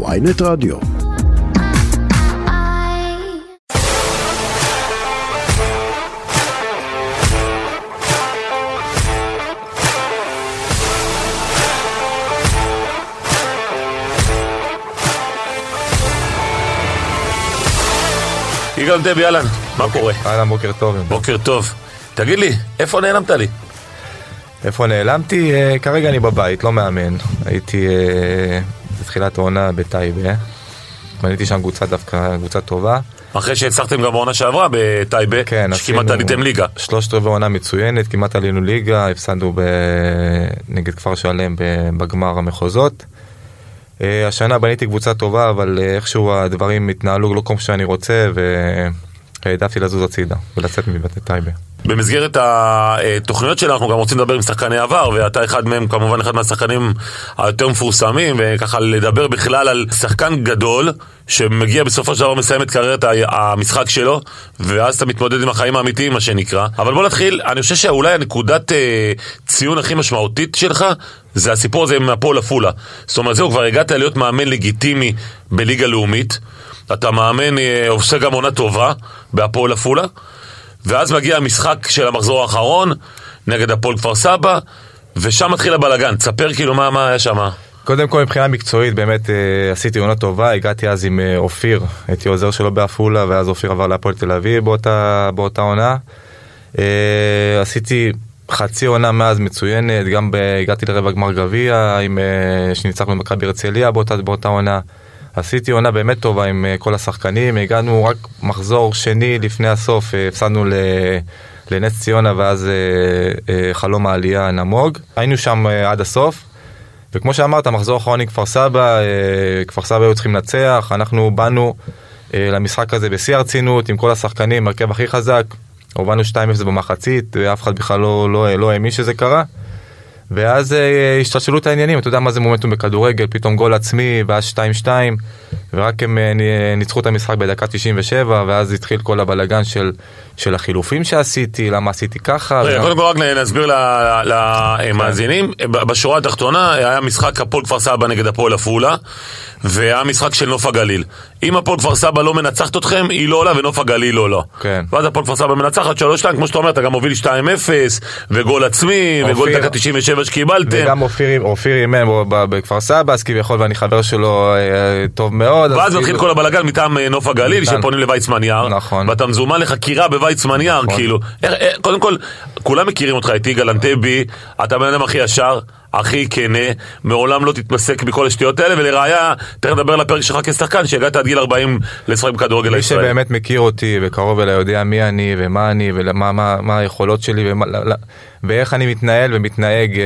ויינט רדיו. יגאל דבי, אהלן, מה קורה? אהלן, בוקר טוב. בוקר טוב. תגיד לי, איפה נעלמת לי? איפה נעלמתי? אה, כרגע אני בבית, לא מאמן. הייתי אה, בתחילת העונה בטייבה. בניתי שם קבוצה דווקא, קבוצה טובה. אחרי שהצלחתם גם בעונה שעברה בטייבה, כן, שכמעט עליתם ליגה. שלושת רבעי עונה מצוינת, כמעט עלינו ליגה, הפסדנו ב... נגד כפר שלם בגמר המחוזות. אה, השנה בניתי קבוצה טובה, אבל אה, איכשהו הדברים התנהלו לא כמו שאני רוצה, והעדפתי לזוז הצידה ולצאת מבית טייבה. במסגרת התוכניות שלנו אנחנו גם רוצים לדבר עם שחקני עבר, ואתה אחד מהם, כמובן אחד מהשחקנים היותר מפורסמים, וככה לדבר בכלל על שחקן גדול, שמגיע בסופו של דבר מסיים את קריירת המשחק שלו, ואז אתה מתמודד עם החיים האמיתיים, מה שנקרא. אבל בוא נתחיל, אני חושב שאולי הנקודת אה, ציון הכי משמעותית שלך, זה הסיפור הזה עם הפועל עפולה. זאת אומרת, זהו, כבר הגעת להיות מאמן לגיטימי בליגה לאומית. אתה מאמן, אה, עושה גם עונה טובה בהפועל עפולה. ואז מגיע המשחק של המחזור האחרון נגד הפועל כפר סבא, ושם מתחיל הבלגן. תספר כאילו מה, מה היה שם. קודם כל מבחינה מקצועית באמת אה, עשיתי עונה טובה, הגעתי אז עם אה, אופיר, הייתי עוזר שלו בעפולה ואז אופיר עבר להפועל תל אביב באותה, באותה עונה. עשיתי חצי עונה מאז מצוינת, גם הגעתי לרבע גמר גביע, שניצחנו במכבי הרצליה באותה, באותה עונה. עשיתי עונה באמת טובה עם אה, כל השחקנים, הגענו רק מחזור שני לפני הסוף, אה, הפסדנו ל... לנס ציונה ואז אה, חלום העלייה נמוג. היינו שם עד הסוף. וכמו שאמרת, מחזור אחרון עם כפר סבא, כפר סבא היו צריכים לנצח, אנחנו באנו למשחק הזה בשיא הרצינות, עם כל השחקנים, הרכב הכי חזק, הובלנו 2-0 במחצית, ואף אחד בכלל לא, לא, לא האמין שזה קרה. ואז אה, השתלשלו את העניינים, אתה יודע מה זה מומנטום בכדורגל, פתאום גול עצמי, ואז 2-2, ורק הם אה, נ- ניצחו את המשחק בדקה 97, ואז התחיל כל הבלגן של, של החילופים שעשיתי, למה עשיתי ככה. רגע, קודם כל רק נסביר ל- למאזינים. בשורה התחתונה היה משחק הפועל כפר סבא נגד הפועל עפולה, והיה משחק של נוף הגליל. אם הפועל כפר סבא לא מנצחת אתכם, היא לא עולה ונוף הגליל לא עולה. כן. ואז הפועל כפר סבא מנצחת 3-2, כמו שאתה אומר, אתה גם מוביל 2-0, וגול עצמי, וגול אופיר- דקה 97 שקיבלתם. וגם אופיר, אופיר אימן בכפר סבא, אז כביכול ואני חבר שלו אה, טוב מאוד. ואז אז מתחיל כאילו- כל הבלגן מטעם אה, נוף הגליל. שפונים לוויצמן יער. נכון. ואתה מזומן לחקירה בוויצמן יער, נכון. כאילו. איך- איך- קודם כל, כולם מכירים אותך, את יגאל אנטבי, אתה הבן אדם הכי ישר. הכי כנה, מעולם לא תתמסק בכל השטויות האלה, ולראיה, תכף נדבר על הפרק שלך כשחקן, שהגעת עד גיל 40 לשחק בכדורגל מי הישראלי. שבאמת מכיר אותי וקרוב אליי יודע מי אני ומה אני ומה מה, מה היכולות שלי ומה, ואיך אני מתנהל ומתנהג אה,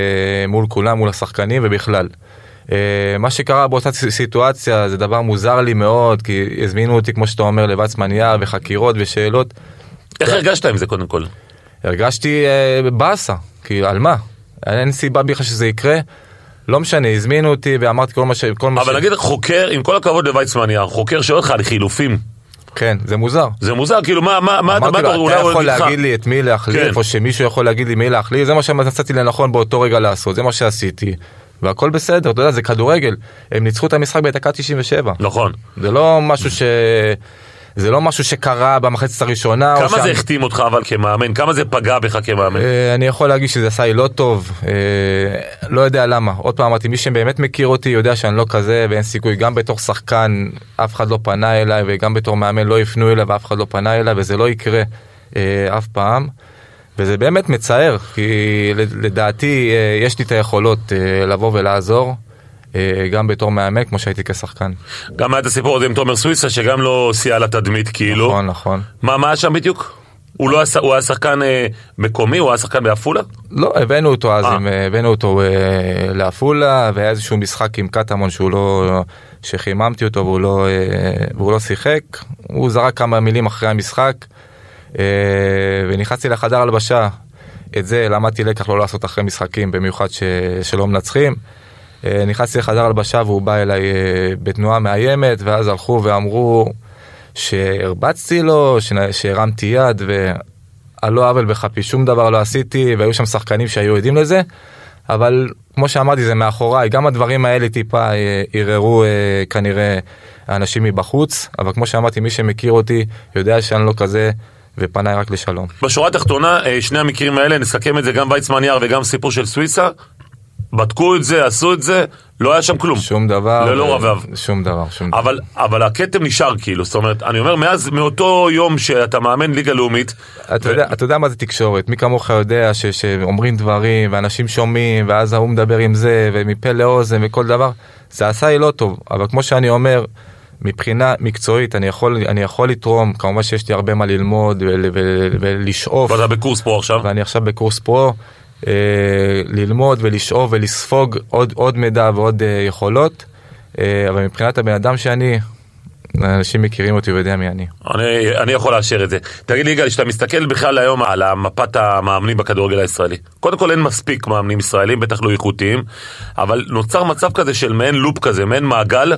מול כולם, מול השחקנים ובכלל. אה, מה שקרה באותה סיטואציה זה דבר מוזר לי מאוד, כי הזמינו אותי, כמו שאתה אומר, לווצמן יער וחקירות ושאלות. איך הרגשת עם זה קודם כל? הרגשתי אה, באסה, כי על מה? אין סיבה בכלל שזה יקרה. לא משנה, הזמינו אותי ואמרתי כל מה ש... כל מה אבל ש... נגיד חוקר, עם כל הכבוד לוויצמן יער, חוקר שואל אותך על חילופים. כן, זה מוזר. זה מוזר, כאילו, מה, מה, מה, מה אתה אולי יכול יגיד לך? להגיד לי את מי להחליף, כן. או שמישהו יכול להגיד לי מי להחליף, זה מה שמצאתי לנכון באותו רגע לעשות, זה מה שעשיתי. והכל בסדר, אתה יודע, זה כדורגל. הם ניצחו את המשחק בדקה 97. נכון. זה לא משהו ש... זה לא משהו שקרה במחצית הראשונה. כמה שה- זה החתים אותך אבל כמאמן? כמה זה פגע בך כמאמן? אה, אני יכול להגיד שזה עשה לי לא טוב, אה, לא יודע למה. עוד פעם אמרתי, מי שבאמת מכיר אותי יודע שאני לא כזה ואין סיכוי. גם בתור שחקן אף אחד לא פנה אליי וגם בתור מאמן לא יפנו אליי ואף אחד לא פנה אליי וזה לא יקרה אה, אף פעם. וזה באמת מצער, כי לדעתי אה, יש לי את היכולות אה, לבוא ולעזור. אה, גם בתור מאמן כמו שהייתי כשחקן. גם היה את הסיפור הזה עם תומר סוויסה, שגם לא סייע לתדמית כאילו. נכון, נכון. מה, מה היה שם בדיוק? הוא לא היה, הוא היה שחקן אה, מקומי? הוא היה שחקן בעפולה? לא, הבאנו אותו אז. עם, הבאנו אותו אה, לעפולה, והיה איזשהו משחק עם קטמון שהוא לא, שחיממתי אותו והוא לא, אה, והוא לא שיחק, הוא זרק כמה מילים אחרי המשחק, ונכנסתי לחדר הלבשה, את זה למדתי לקח לא לעשות אחרי משחקים, במיוחד ש, שלא מנצחים. אה, נכנסתי לחדר הלבשה והוא בא אליי אה, בתנועה מאיימת, ואז הלכו ואמרו שהרבצתי לו, שהרמתי יד, ועל לא עוול בכפי, שום דבר לא עשיתי, והיו שם שחקנים שהיו עדים לזה, אבל כמו שאמרתי, זה מאחוריי, גם הדברים האלה טיפה אה, ערערו אה, כנראה אנשים מבחוץ, אבל כמו שאמרתי, מי שמכיר אותי יודע שאני לא כזה. ופניי רק לשלום. בשורה התחתונה, אה, שני המקרים האלה, נסכם את זה, גם ויצמן יער וגם סיפור של סוויסה, בדקו את זה, עשו את זה, לא היה שם כלום. שום דבר. ללא אה, רבב. שום דבר, שום דבר. אבל, אבל הכתם נשאר כאילו, זאת אומרת, אני אומר, מאז, מאותו יום שאתה מאמן ליגה לאומית, אתה יודע, אתה יודע מה זה תקשורת, מי כמוך יודע ש, שאומרים דברים ואנשים שומעים ואז ההוא מדבר עם זה ומפה לאוזן וכל דבר, זה עשה לי לא טוב, אבל כמו שאני אומר, מבחינה מקצועית אני יכול, אני יכול לתרום, כמובן שיש לי הרבה מה ללמוד ול, ול, ולשאוף, ואתה בקורס פה עכשיו, ואני עכשיו בקורס פרו, אה, ללמוד ולשאוב ולספוג עוד, עוד מידע ועוד אה, יכולות, אה, אבל מבחינת הבן אדם שאני, אנשים מכירים אותי ויודעים מי אני. אני, אני יכול לאשר את זה. תגיד לי, יגאל, כשאתה מסתכל בכלל היום על מפת המאמנים בכדורגל הישראלי, קודם כל אין מספיק מאמנים ישראלים, בטח לא איכותיים, אבל נוצר מצב כזה של מעין loop כזה, מעין מעגל.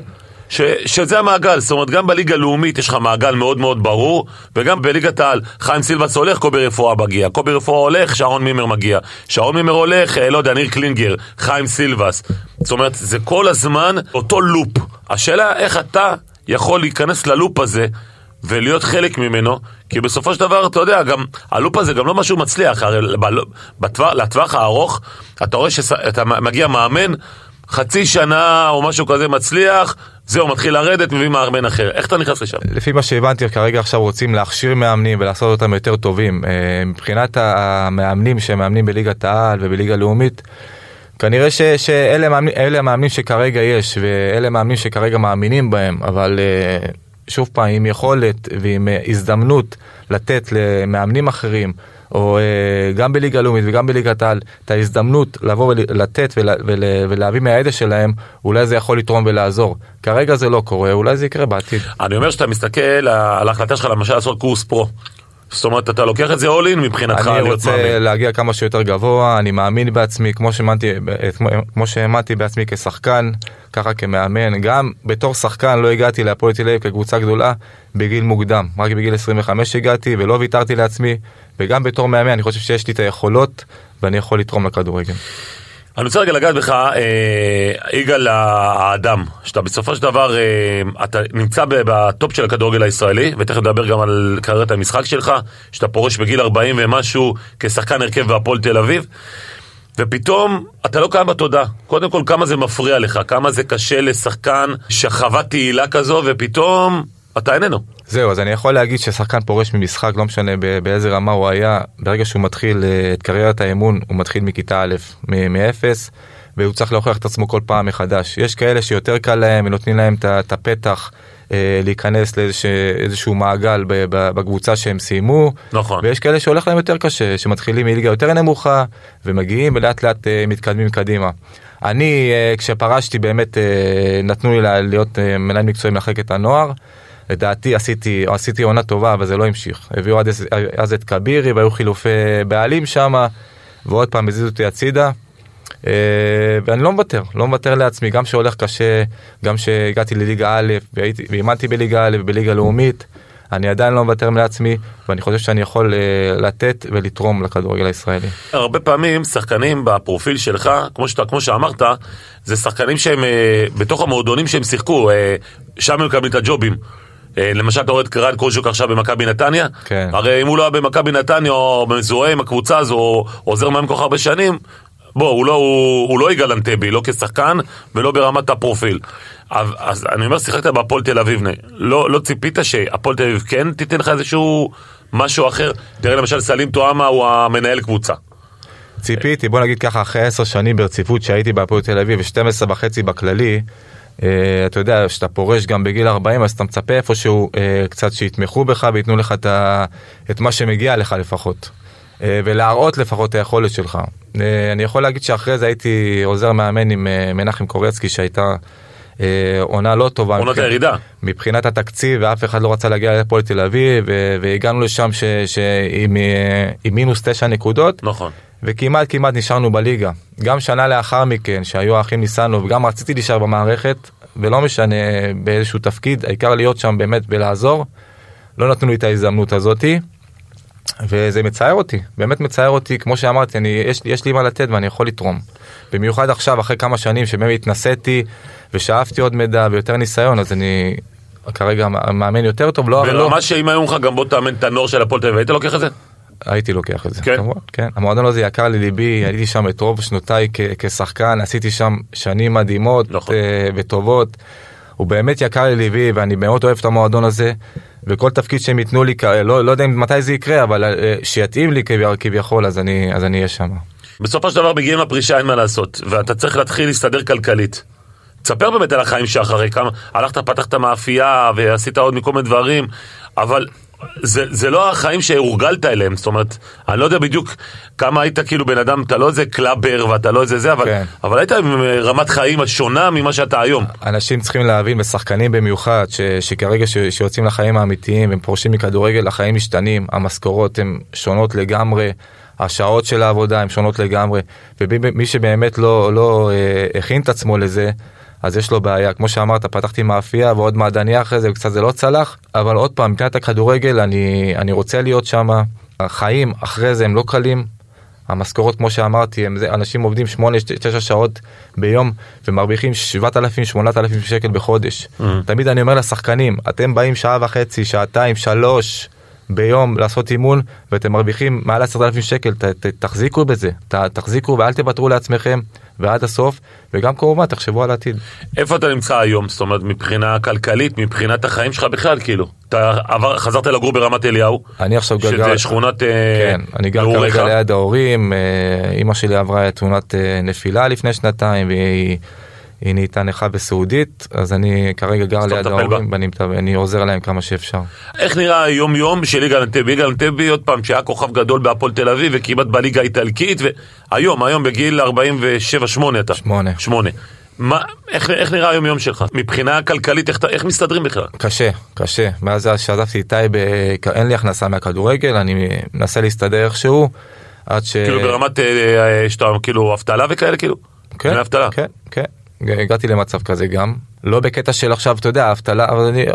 ש, שזה המעגל, זאת אומרת גם בליגה הלאומית יש לך מעגל מאוד מאוד ברור וגם בליגת העל, חיים סילבס הולך, קובי רפואה מגיע, קובי רפואה הולך, שרון מימר מגיע, שרון מימר הולך, אה, לא יודע, ניר קלינגר, חיים סילבס, זאת אומרת זה כל הזמן אותו loop, השאלה איך אתה יכול להיכנס ל loop הזה ולהיות חלק ממנו, כי בסופו של דבר, אתה יודע, גם ה loop הזה גם לא משהו מצליח, הרי לטווח הארוך, אתה רואה שאתה מגיע מאמן, חצי שנה או משהו כזה מצליח, זהו, מתחיל לרדת, מביא מאמן אחר. איך אתה נכנס לשם? לפי מה שהבנתי, כרגע עכשיו רוצים להכשיר מאמנים ולעשות אותם יותר טובים. אה, מבחינת המאמנים שמאמנים בליגת העל ובליגה לאומית, כנראה ש, שאלה מאמנים, המאמנים שכרגע יש, ואלה מאמנים שכרגע מאמינים בהם, אבל אה, שוב פעם, עם יכולת ועם אה, הזדמנות לתת למאמנים אחרים, או אה, גם בליגה לאומית וגם בליגת העל, את ההזדמנות לבוא ולתת ול, ול, ולהביא מהידע שלהם, אולי זה יכול לתרום ולעזור. כרגע זה לא קורה, אולי זה יקרה בעתיד. אני אומר שאתה מסתכל על ההחלטה שלך למשל לעשות קורס פרו. זאת אומרת, אתה לוקח את זה all in מבחינתך להיות מאמין. אני רוצה להגיע כמה שיותר גבוה, אני מאמין בעצמי, כמו שהאמנתי, כמו שהאמנתי בעצמי כשחקן, ככה כמאמן. גם בתור שחקן לא הגעתי להפועל תל אביב כקבוצה גדולה בגיל מוקדם. רק בגיל 25 הגעתי ולא ויתרתי לעצמי, וגם בתור מאמן אני חושב שיש לי את היכולות ואני יכול לתרום לכדורגל. אני רוצה רגע לגעת בך, אה, יגאל האדם, שאתה בסופו של דבר, אה, אתה נמצא בטופ של הכדורגל הישראלי, ותכף נדבר גם על קריירת המשחק שלך, שאתה פורש בגיל 40 ומשהו כשחקן הרכב בהפועל תל אביב, ופתאום אתה לא קיים בתודעה. קודם כל, כמה זה מפריע לך, כמה זה קשה לשחקן שחווה תהילה כזו, ופתאום אתה איננו. זהו, אז אני יכול להגיד ששחקן פורש ממשחק, לא משנה באיזה רמה הוא היה, ברגע שהוא מתחיל אה, את קריירת האמון, הוא מתחיל מכיתה א', מאפס, והוא צריך להוכיח את עצמו כל פעם מחדש. יש כאלה שיותר קל להם ונותנים להם את הפתח. אה, להיכנס לאיזשהו מעגל בקבוצה שהם סיימו. נכון. ויש כאלה שהולך להם יותר קשה, שמתחילים מליגה יותר נמוכה, ומגיעים ולאט לאט אה, מתקדמים קדימה. אני, כשפרשתי באמת נתנו לי להיות מנהל מקצועי במחלקת הנוער. לדעתי עשיתי, עשיתי עונה טובה, אבל זה לא המשיך. הביאו עד אז את כבירי והיו חילופי בעלים שם, ועוד פעם הזיזו אותי הצידה. אה, ואני לא מוותר, לא מוותר לעצמי, גם שהולך קשה, גם שהגעתי לליגה א' ואימנתי בליגה א' ובליגה לאומית, אני עדיין לא מוותר לעצמי, ואני חושב שאני יכול אה, לתת ולתרום לכדורגל הישראלי. הרבה פעמים שחקנים בפרופיל שלך, כמו, שאתה, כמו שאמרת, זה שחקנים שהם אה, בתוך המועדונים שהם שיחקו, שם הם מקבלים את הג'ובים. אה, למשל אתה רואה את קרן קוז'וק עכשיו במכבי נתניה, כן. הרי אם הוא לא היה במכבי נתניה או מזוהה עם הקבוצה הזו או עוזר מהם כל כך הרבה שנים, בוא, הוא לא, הוא, הוא לא יגאל אנטבי, לא כשחקן ולא ברמת הפרופיל. אז, אז אני אומר, שיחקת בהפועל תל אביב, לא, לא ציפית שהפועל תל אביב כן תיתן לך איזשהו משהו אחר? תראה למשל סלים טועמה הוא המנהל קבוצה. ציפיתי, בוא נגיד ככה, אחרי עשר שנים ברציפות שהייתי בהפועל תל אביב ו-12 וחצי בכללי, אתה יודע, כשאתה פורש גם בגיל 40 אז אתה מצפה איפשהו אה, קצת שיתמכו בך וייתנו לך את, ה, את מה שמגיע לך לפחות. אה, ולהראות לפחות את היכולת שלך. אני יכול להגיד שאחרי זה הייתי עוזר מאמן עם מנחם קורצקי שהייתה עונה לא טובה. עונת הירידה. מבחינת התקציב ואף אחד לא רצה להגיע לפועל תל אביב והגענו לשם ש, ש, עם, עם מינוס תשע נקודות. נכון. וכמעט כמעט נשארנו בליגה. גם שנה לאחר מכן, שהיו האחים ניסנו, וגם רציתי להישאר במערכת, ולא משנה באיזשהו תפקיד, העיקר להיות שם באמת ולעזור. לא נתנו לי את ההזדמנות הזאתי. וזה מצער אותי, באמת מצער אותי, כמו שאמרתי, אני, יש, יש לי מה לתת ואני יכול לתרום. במיוחד עכשיו, אחרי כמה שנים שבאמת התנסיתי ושאפתי עוד מידע ויותר ניסיון, אז אני כרגע מאמן יותר טוב, לא... ברמה לא... שאם היו לך גם בוא תאמן את הנוער של הפועל תל אביב, היית לוקח את זה? הייתי לוקח את זה, כן? כמובן, כן. המועדון הזה יקר לליבי, הייתי שם את רוב שנותיי כשחקן, עשיתי שם שנים מדהימות נכון. אה, וטובות. הוא באמת יקר לליבי ואני מאוד אוהב את המועדון הזה. וכל תפקיד שהם ייתנו לי, לא, לא יודע מתי זה יקרה, אבל אה, שיתאים לי כביכול, אז אני אהיה שם. בסופו של דבר מגיעים לפרישה, אין מה לעשות, ואתה צריך להתחיל להסתדר כלכלית. תספר באמת על החיים שאחרי כמה, הלכת, פתחת מאפייה ועשית עוד מכל מיני דברים, אבל זה, זה לא החיים שהורגלת אליהם, זאת אומרת, אני לא יודע בדיוק כמה היית כאילו בן אדם, אתה לא איזה קלאבר ואתה לא איזה זה, אבל, כן. אבל היית עם רמת חיים השונה ממה שאתה היום. אנשים צריכים להבין, ושחקנים במיוחד, ש, שכרגע ש, שיוצאים לחיים האמיתיים, הם פורשים מכדורגל, החיים משתנים, המשכורות הן שונות לגמרי. השעות של העבודה הן שונות לגמרי, ומי שבאמת לא, לא אה, הכין את עצמו לזה, אז יש לו בעיה. כמו שאמרת, פתחתי מאפייה ועוד מעדניה אחרי זה, קצת זה לא צלח, אבל עוד פעם, מבחינת הכדורגל, אני, אני רוצה להיות שם. החיים אחרי זה הם לא קלים. המשכורות, כמו שאמרתי, הם, זה, אנשים עובדים 8-9 שעות ביום ומרוויחים 7,000-8,000 שקל בחודש. Mm-hmm. תמיד אני אומר לשחקנים, אתם באים שעה וחצי, שעתיים, שלוש. ביום לעשות אימון ואתם מרוויחים מעל עשרת אלפים שקל, ת, ת, תחזיקו בזה, ת, תחזיקו ואל תוותרו לעצמכם ועד הסוף, וגם כמובן תחשבו על העתיד. איפה אתה נמצא היום? זאת אומרת, מבחינה כלכלית, מבחינת החיים שלך בכלל, כאילו. אתה עבר, חזרת לגור ברמת אליהו. אני עכשיו גר... שזה שכונת... אה, כן, אני גר כרגע ליד ההורים, אימא שלי עברה תאונת אה, נפילה לפני שנתיים, והיא... היא נהייתה נכה בסעודית, אז אני כרגע גר ליד ההורים ואני ואני עוזר להם כמה שאפשר. איך נראה היום יום של יגאל אנטבי? יגאל אנטבי עוד פעם שהיה כוכב גדול בהפועל תל אביב וכמעט בליגה האיטלקית, והיום, היום בגיל 47-8 אתה. 8. 8. מה, איך, איך נראה היום יום שלך? מבחינה כלכלית, איך, איך מסתדרים בכלל? קשה, קשה. מאז שעזבתי את טייבה, אין לי הכנסה מהכדורגל, אני מנסה להסתדר איכשהו, עד ש... כאילו ברמת, אה, אה, שאתה, כאילו, אבטלה וכאלה, כאילו? כן, כן, כן. הגעתי למצב כזה גם, לא בקטע של עכשיו, אתה יודע, אבטלה, אבל אני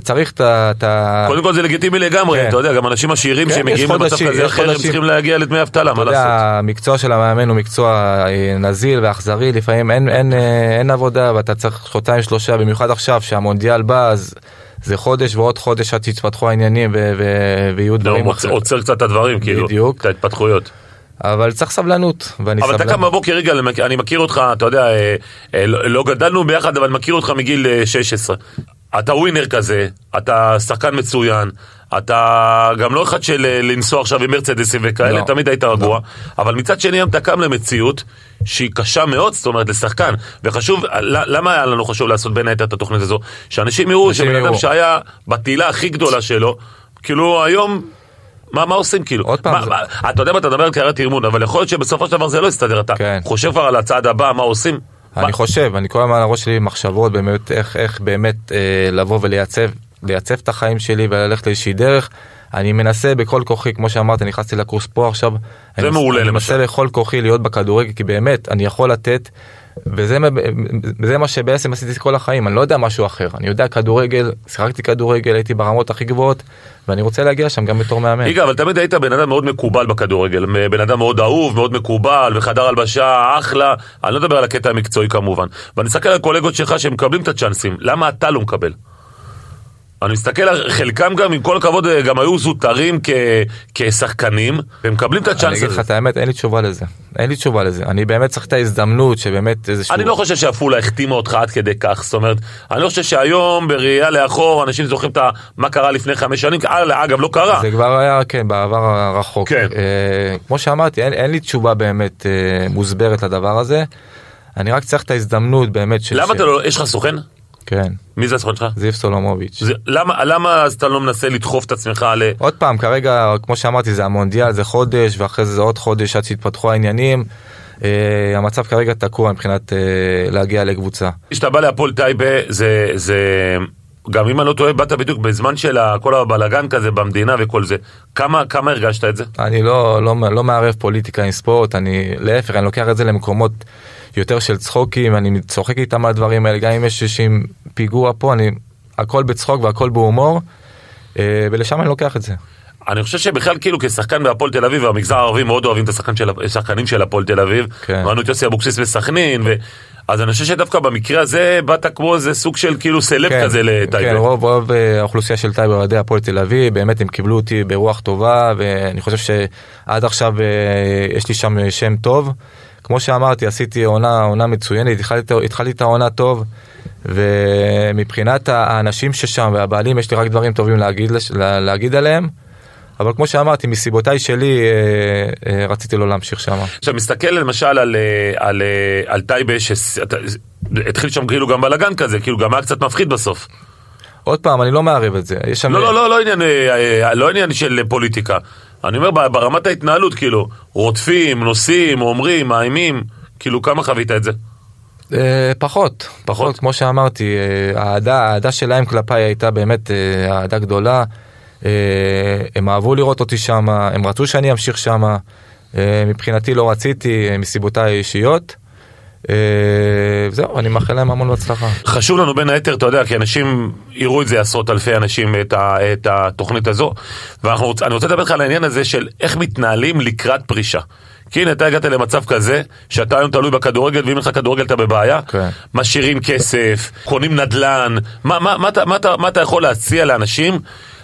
צריך את ה... קודם כל זה לגיטימי לגמרי, כן. אתה יודע, גם אנשים עשירים כן, שמגיעים למצב כזה אחר, הם צריכים להגיע לדמי אבטלה, מה לעשות? אתה יודע, המקצוע של המאמן הוא מקצוע אה, נזיל ואכזרי, לפעמים אין, אין, אה, אין עבודה ואתה צריך חודשיים שלושה, במיוחד עכשיו שהמונדיאל בא, אז... זה חודש ועוד חודש עד שיתפתחו העניינים ויהיו דברים אחרים. עוצר קצת את הדברים, כאילו, את ההתפתחויות. אבל צריך סבלנות, ואני סבלן. אבל אתה קם בבוקר, רגע, אני מכיר אותך, אתה יודע, אה, אה, לא, לא גדלנו ביחד, אבל מכיר אותך מגיל 16. אה, אתה ווינר כזה, אתה שחקן מצוין, אתה גם לא אחד של לנסוע עכשיו עם מרצדסים וכאלה, לא, תמיד היית רגוע, לא. אבל מצד שני אתה קם למציאות שהיא קשה מאוד, זאת אומרת, לשחקן. וחשוב, למה היה לנו חשוב לעשות בין היתר את התוכנית הזו? שאנשים יראו שבן אדם שהיה בתהילה הכי גדולה שלו, כאילו היום... מה, מה עושים כאילו? עוד פעם. מה, זה... מה, אתה יודע מה, אתה מדבר על קריירת אימון, אבל יכול להיות שבסופו של דבר זה לא יסתדר. אתה כן. חושב כבר על הצעד הבא, מה עושים? אני מה? חושב, אני כל הזמן על הראש שלי מחשבות באמת איך, איך באמת אה, לבוא ולייצב לייצב את החיים שלי וללכת לאיזושהי דרך. אני מנסה בכל כוחי, כמו שאמרת, נכנסתי לקורס פה עכשיו. זה מעולה למשל. אני מנסה בכל כוחי להיות בכדורגל, כי באמת, אני יכול לתת וזה מה שבעצם עשיתי כל החיים, אני לא יודע משהו אחר, אני יודע כדורגל, שיחקתי כדורגל, הייתי ברמות הכי גבוהות, ואני רוצה להגיע שם גם בתור מאמן. יגאל, אבל תמיד היית בן אדם מאוד מקובל בכדורגל, בן אדם מאוד אהוב, מאוד מקובל, בחדר הלבשה, אחלה, אני לא מדבר על הקטע המקצועי כמובן, ואני מסתכל על קולגות שלך שמקבלים את הצ'אנסים, למה אתה לא מקבל? אני מסתכל על חלקם גם, עם כל הכבוד, גם היו זוטרים כ, כשחקנים, והם מקבלים את הצ'אנס הזה. אני אגיד לך את האמת, אין לי תשובה לזה. אין לי תשובה לזה. אני באמת צריך את ההזדמנות שבאמת איזשהו... אני לא חושב שעפולה החתימה אותך עד כדי כך, זאת אומרת, אני לא חושב שהיום, בראייה לאחור, אנשים זוכרים את מה קרה לפני חמש שנים, אגב, לא קרה. זה כבר היה, כן, בעבר הרחוק. כן. אה, כמו שאמרתי, אין, אין לי תשובה באמת אה, מוסברת לדבר הזה. אני רק צריך את ההזדמנות באמת של... למה ש... אתה לא, יש לך סוכן? כן. מי זה הסוכן שלך? זיו סולומוביץ'. זה, למה, למה אז אתה לא מנסה לדחוף את עצמך ל... עוד פעם, כרגע, כמו שאמרתי, זה המונדיאל, זה חודש, ואחרי זה זה עוד חודש עד שיתפתחו העניינים. Uh, המצב כרגע תקוע מבחינת uh, להגיע לקבוצה. כשאתה בא להפועל טייבה, זה, זה... גם אם אני לא טועה, באת בדיוק בזמן של כל הבלאגן כזה במדינה וכל זה. כמה, כמה הרגשת את זה? אני לא, לא, לא מערב פוליטיקה עם ספורט, אני להפך, אני לוקח את זה למקומות יותר של צחוקים, אני צוחק איתם על הדברים האלה, גם אם יש איזשהו פיגוע פה, אני, הכל בצחוק והכל בהומור, אה, ולשם אני לוקח את זה. אני חושב שבכלל כאילו כשחקן בהפועל תל אביב והמגזר הערבי מאוד אוהבים את של, השחקנים של הפועל תל אביב. כן. ראינו את יוסי אבוקסיס בסכנין, ו... אז אני חושב שדווקא במקרה הזה באת כמו איזה סוג של כאילו סלב כזה לטייבה. כן, רוב, רוב אה, האוכלוסייה של טייבה אוהדי הפועל תל אביב, באמת הם קיבלו אותי ברוח טובה, ואני חושב שעד עכשיו אה, יש לי שם שם טוב. כמו שאמרתי, עשיתי עונה, עונה מצוינת, התחלתי, התחלתי את העונה טוב, ומבחינת האנשים ששם והבעלים יש לי רק דברים טובים להגיד, להגיד עליהם. אבל כמו שאמרתי, מסיבותיי שלי אה, אה, רציתי לא להמשיך שם. עכשיו מסתכל למשל על, אה, על, אה, על טייבה, שהתחיל שם כאילו גם בלאגן כזה, כאילו גם היה קצת מפחיד בסוף. עוד פעם, אני לא מערב את זה. יש שם... לא, לא, לא, לא עניין, אה, אה, לא עניין של פוליטיקה. אני אומר ברמת ההתנהלות, כאילו, רודפים, נוסעים, אומרים, מאיימים, כאילו כמה חווית את זה? אה, פחות, פחות, כמו שאמרתי, אה, האהדה, האהדה שלהם כלפיי הייתה באמת אה, אהדה גדולה. הם אהבו לראות אותי שם, הם רצו שאני אמשיך שם. מבחינתי לא רציתי, מסיבותיי האישיות. זהו, אני מאחל להם המון בהצלחה. חשוב לנו בין היתר, אתה יודע, כי אנשים יראו את זה עשרות אלפי אנשים, את, ה, את התוכנית הזו, ואני רוצה לדבר איתך על העניין הזה של איך מתנהלים לקראת פרישה. כי הנה, אתה הגעת למצב כזה, שאתה היום תלוי בכדורגל, ואם אין לך כדורגל אתה בבעיה, כן. משאירים כסף, קונים נדל"ן, מה, מה, מה, אתה- מה, אתה- מה אתה יכול להציע לאנשים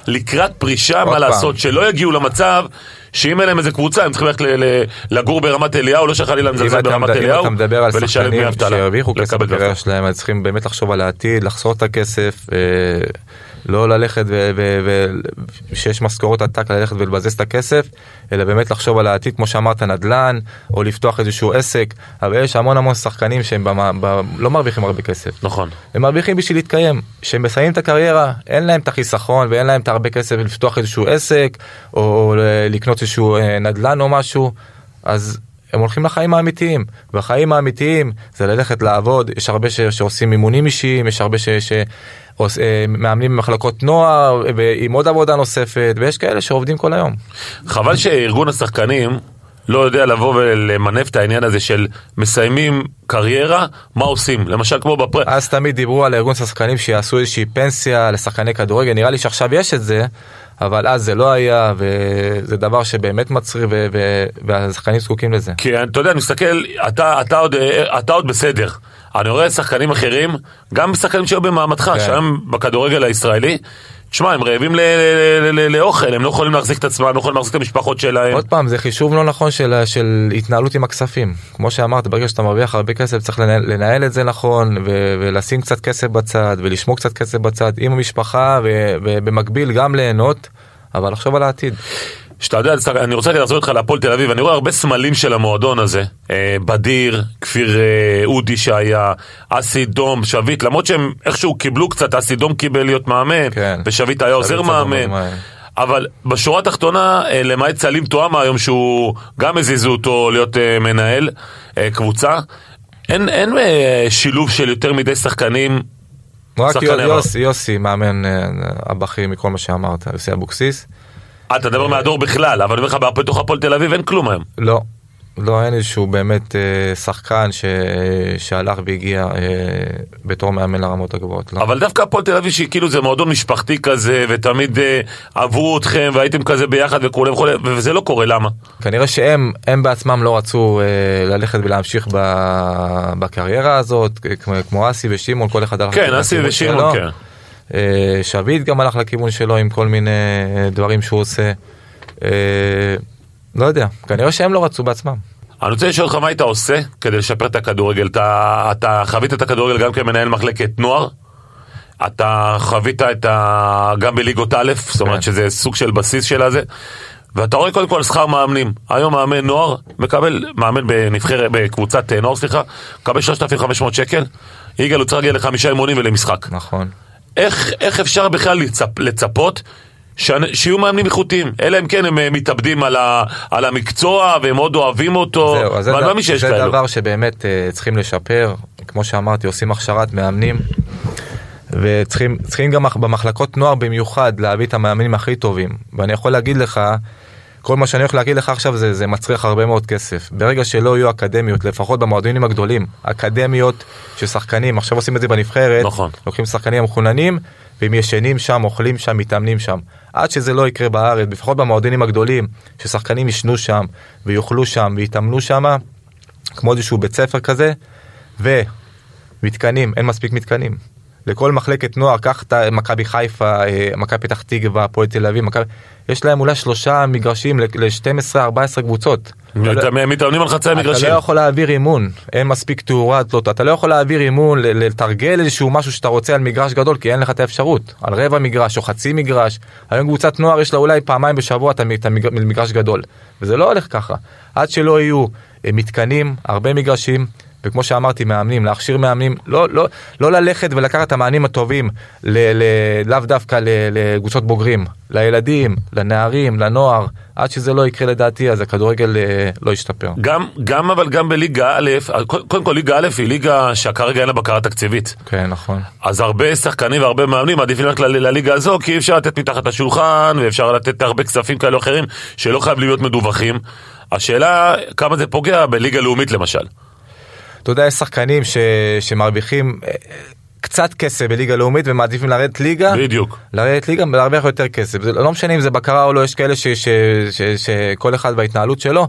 לקראת פרישה, מה פעם. לעשות, שלא יגיעו למצב שאם אין להם איזה קבוצה, הם צריכים ללכת ל- ל- לגור ברמת אליהו, לא שחלילה אתה, ברמת מד- אם אליהו, אתה מדבר על שחקנים אבטלה. שהרוויחו כסף בקריירה. שלהם, אז צריכים באמת לחשוב על העתיד, לחסוך את הכסף, אה, לא ללכת ושיש משכורות עתק ללכת ולבזז את הכסף, אלא באמת לחשוב על העתיד, כמו שאמרת, נדל"ן, או לפתוח איזשהו עסק, אבל יש המון המון שחקנים שהם במה, ב, לא מרוויחים הרבה כסף. נכון. הם מרוויחים בשביל להתקיים. כשהם מסיימים את הקריירה, אין להם את החיסכון ואין להם את הרבה כסף לפתוח איזשהו עסק, או לקנות איזשהו אה, נדל"ן או משהו, אז הם הולכים לחיים האמיתיים. והחיים האמיתיים זה ללכת לעבוד, יש הרבה ש- שעושים אימונים אישיים, יש הרבה ש... אה, מאמנים במחלקות נוער, עם עוד עבודה נוספת, ויש כאלה שעובדים כל היום. חבל שארגון השחקנים לא יודע לבוא ולמנף את העניין הזה של מסיימים קריירה, מה עושים? למשל כמו בפר... אז תמיד דיברו על ארגון שחקנים שיעשו איזושהי פנסיה לשחקני כדורגל, נראה לי שעכשיו יש את זה, אבל אז זה לא היה, וזה דבר שבאמת מצריך, והשחקנים זקוקים לזה. כי אתה יודע, אני מסתכל, אתה, אתה, עוד, אתה עוד בסדר. אני רואה שחקנים אחרים, גם שחקנים שהיו במעמדך, כן. שהיום בכדורגל הישראלי, תשמע, הם רעבים לאוכל, הם לא יכולים להחזיק את עצמם, לא יכולים להחזיק את המשפחות שלהם. עוד פעם, זה חישוב לא נכון של, של התנהלות עם הכספים. כמו שאמרת, ברגע שאתה מרוויח הרבה כסף, צריך לנהל, לנהל את זה נכון, ו- ולשים קצת כסף בצד, ולשמור קצת כסף בצד עם המשפחה, ובמקביל גם ליהנות, אבל לחשוב על העתיד. שאתה יודע, אני רוצה רגע לחזור איתך להפועל תל אביב, אני רואה הרבה סמלים של המועדון הזה. אה, בדיר, כפיר אה, אודי שהיה, אסי דום, שביט, למרות שהם איכשהו קיבלו קצת, אסי דום קיבל להיות מאמן, כן. ושביט היה עוזר מאמן. אבל בשורה התחתונה, אה, למעט סלים טועמה היום שהוא גם הזיזו אותו להיות מנהל קבוצה, אין, אין שילוב של יותר מדי שחקנים. רק שחקני יוסי, עבר. יוסי, יוסי, מאמן הבכיר מכל מה שאמרת, יוסי אבוקסיס. אה, אתה מדבר מהדור בכלל, אבל אני אומר לך, בתוך הפועל תל אביב אין כלום היום. לא, לא, אין איזשהו באמת אה, שחקן ש... שהלך והגיע אה, בתור מאמן לרמות הגבוהות. לא. אבל דווקא הפועל תל אביב שכאילו זה מועדון משפחתי כזה ותמיד אה, אהבו אתכם והייתם כזה ביחד וכולי וכולי וזה לא קורה למה? כנראה שהם הם בעצמם לא רצו אה, ללכת ולהמשיך ב... בקריירה הזאת, כמו, כמו אסי ושמעון, כל אחד הלך כן אסי. ושמעון כן. אה, שביט גם הלך לכיוון שלו עם כל מיני אה, דברים שהוא עושה. אה, לא יודע, כנראה שהם לא רצו בעצמם. אני רוצה לשאול אותך מה היית עושה כדי לשפר את הכדורגל אתה, אתה חווית את הכדורגל גם כמנהל מחלקת נוער אתה חווית את ה... גם בליגות א', זאת אומרת כן. שזה סוג של בסיס של הזה ואתה רואה קודם כל שכר מאמנים היום מאמן נוער מקבל מאמן בנבחרת בקבוצת נוער סליחה מקבל 3,500 שקל יגאל הוא צריך להגיע לחמישה אימונים ולמשחק נכון. איך, איך אפשר בכלל לצפ, לצפות שאני- שיהיו מאמנים איכותיים? אלא אם כן הם אה, מתאבדים על, ה, על המקצוע והם מאוד אוהבים אותו, זהו, אז זה, שיש זה כאלו. דבר שבאמת uh, צריכים לשפר, כמו שאמרתי, עושים הכשרת מאמנים, וצריכים צריכים גם במחלקות נוער במיוחד להביא את המאמנים הכי טובים, ואני יכול להגיד לך, כל מה שאני הולך להגיד לך עכשיו זה, זה מצריך הרבה מאוד כסף. ברגע שלא יהיו אקדמיות, לפחות במועדונים הגדולים, אקדמיות של שחקנים, עכשיו עושים את זה בנבחרת, נכון. לוקחים שחקנים המחוננים והם ישנים שם, אוכלים שם, מתאמנים שם. עד שזה לא יקרה בארץ, לפחות במועדונים הגדולים, ששחקנים ישנו שם, ויאכלו שם, ויתאמנו שם, כמו איזשהו בית ספר כזה, ומתקנים, אין מספיק מתקנים. לכל מחלקת נוער, קח את מכבי חיפה, אה, מכבי פתח תקווה, הפועל תל אביב, מכבי... יש להם אולי שלושה מגרשים ל-12-14 קבוצות. הם מתאמנים על חצי המגרשים. אתה לא יכול להעביר אימון, אין מספיק תאורה, לא, אתה לא יכול להעביר אימון, לתרגל איזשהו משהו שאתה רוצה על מגרש גדול, כי אין לך את האפשרות. על רבע מגרש או חצי מגרש. היום קבוצת נוער יש לה אולי פעמיים בשבוע את המגרש גדול. וזה לא הולך ככה. עד שלא יהיו אה, מתקנים, הרבה מגרשים, וכמו שאמרתי, מאמנים, להכשיר מאמנים, לא, לא, לא ללכת ולקחת את המאמנים הטובים, לאו דווקא לקבוצות בוגרים, לילדים, לנערים, לנוער, עד שזה לא יקרה לדעתי, אז הכדורגל אה, לא ישתפר. גם, גם אבל גם בליגה א', קודם כל ליגה א' היא ליגה שכרגע אין לה בקרה תקציבית. כן, נכון. אז הרבה שחקנים והרבה מאמנים מעדיפים ללכת לליגה הזו, כי אפשר לתת מתחת לשולחן, ואפשר לתת הרבה כספים כאלה או אחרים, שלא חייב להיות מדווחים. השאלה, כמה זה פוגע בליגה לאומית למשל. אתה יודע, יש שחקנים ש... שמרוויחים אה, קצת כסף בליגה לאומית ומעדיפים לרדת ליגה. בדיוק. לרדת ליגה ולהרוויח יותר כסף. זה לא משנה אם זה בקרה או לא, יש כאלה ש... ש... ש... שכל אחד בהתנהלות שלו.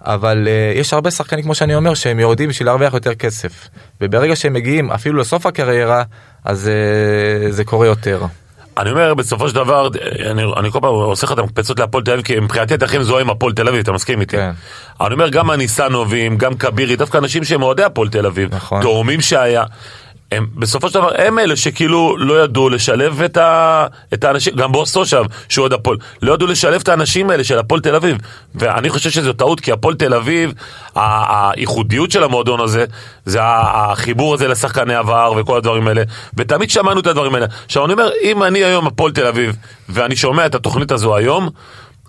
אבל uh, יש הרבה שחקנים כמו שאני אומר שהם יורדים בשביל להרוויח יותר כסף וברגע שהם מגיעים אפילו לסוף הקריירה אז uh, זה קורה יותר. אני אומר, בסופו של דבר, אני, אני כל פעם עושה לך את המקפצות להפועל תל אביב, כי מבחינתי אתה הכי מזוהה עם הפועל תל אביב, אתה מסכים איתי? כן. אני אומר, גם הניסנובים, גם כבירי, דווקא אנשים שהם אוהדי הפועל תל אביב, נכון. תאומים שהיה. הם בסופו של דבר הם אלה שכאילו לא ידעו לשלב את, ה, את האנשים, גם בוס תושב שהוא עוד הפועל, לא ידעו לשלב את האנשים האלה של הפועל תל אביב. ואני חושב שזו טעות כי הפועל תל אביב, הייחודיות של המועדון הזה, זה החיבור הזה לשחקני עבר וכל הדברים האלה, ותמיד שמענו את הדברים האלה. עכשיו אני אומר, אם אני היום הפועל תל אביב ואני שומע את התוכנית הזו היום,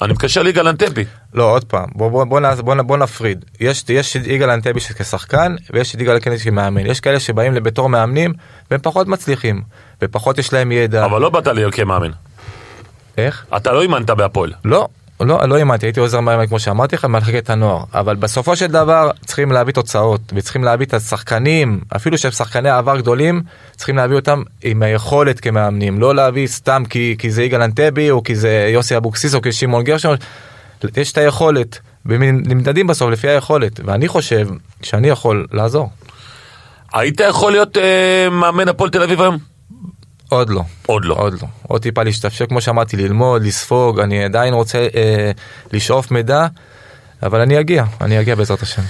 אני מקשר ליגאל אנטבי. לא, עוד פעם, בוא, בוא, בוא, בוא, בוא נפריד. יש, יש יגאל אנטבי כשחקן, ויש את יגאל אנטבי כמאמן. יש כאלה שבאים בתור מאמנים, והם פחות מצליחים, ופחות יש להם ידע. אבל לא באת להיות כמאמן. איך? אתה לא אימנת בהפועל. לא, לא, לא אימנתי, הייתי עוזר מאמן כמו שאמרתי לך, במחלקת הנוער. אבל בסופו של דבר צריכים להביא תוצאות, וצריכים להביא את השחקנים, אפילו שהם שחקני עבר גדולים, צריכים להביא אותם עם היכולת כמאמנים, לא להביא סתם כי, כי זה יגאל אנטבי, או כי זה יוסי אבוקסיס, או כי שמעון גרשון, יש את היכולת, ונמדדים בסוף לפי היכולת, ואני חושב שאני יכול לעזור. היית יכול להיות אה, מאמן הפועל תל אביב היום? עוד לא. עוד לא. עוד לא. עוד טיפה להשתפשק, כמו שאמרתי, ללמוד, לספוג, אני עדיין רוצה אה, לשאוף מידע, אבל אני אגיע, אני אגיע בעזרת השם.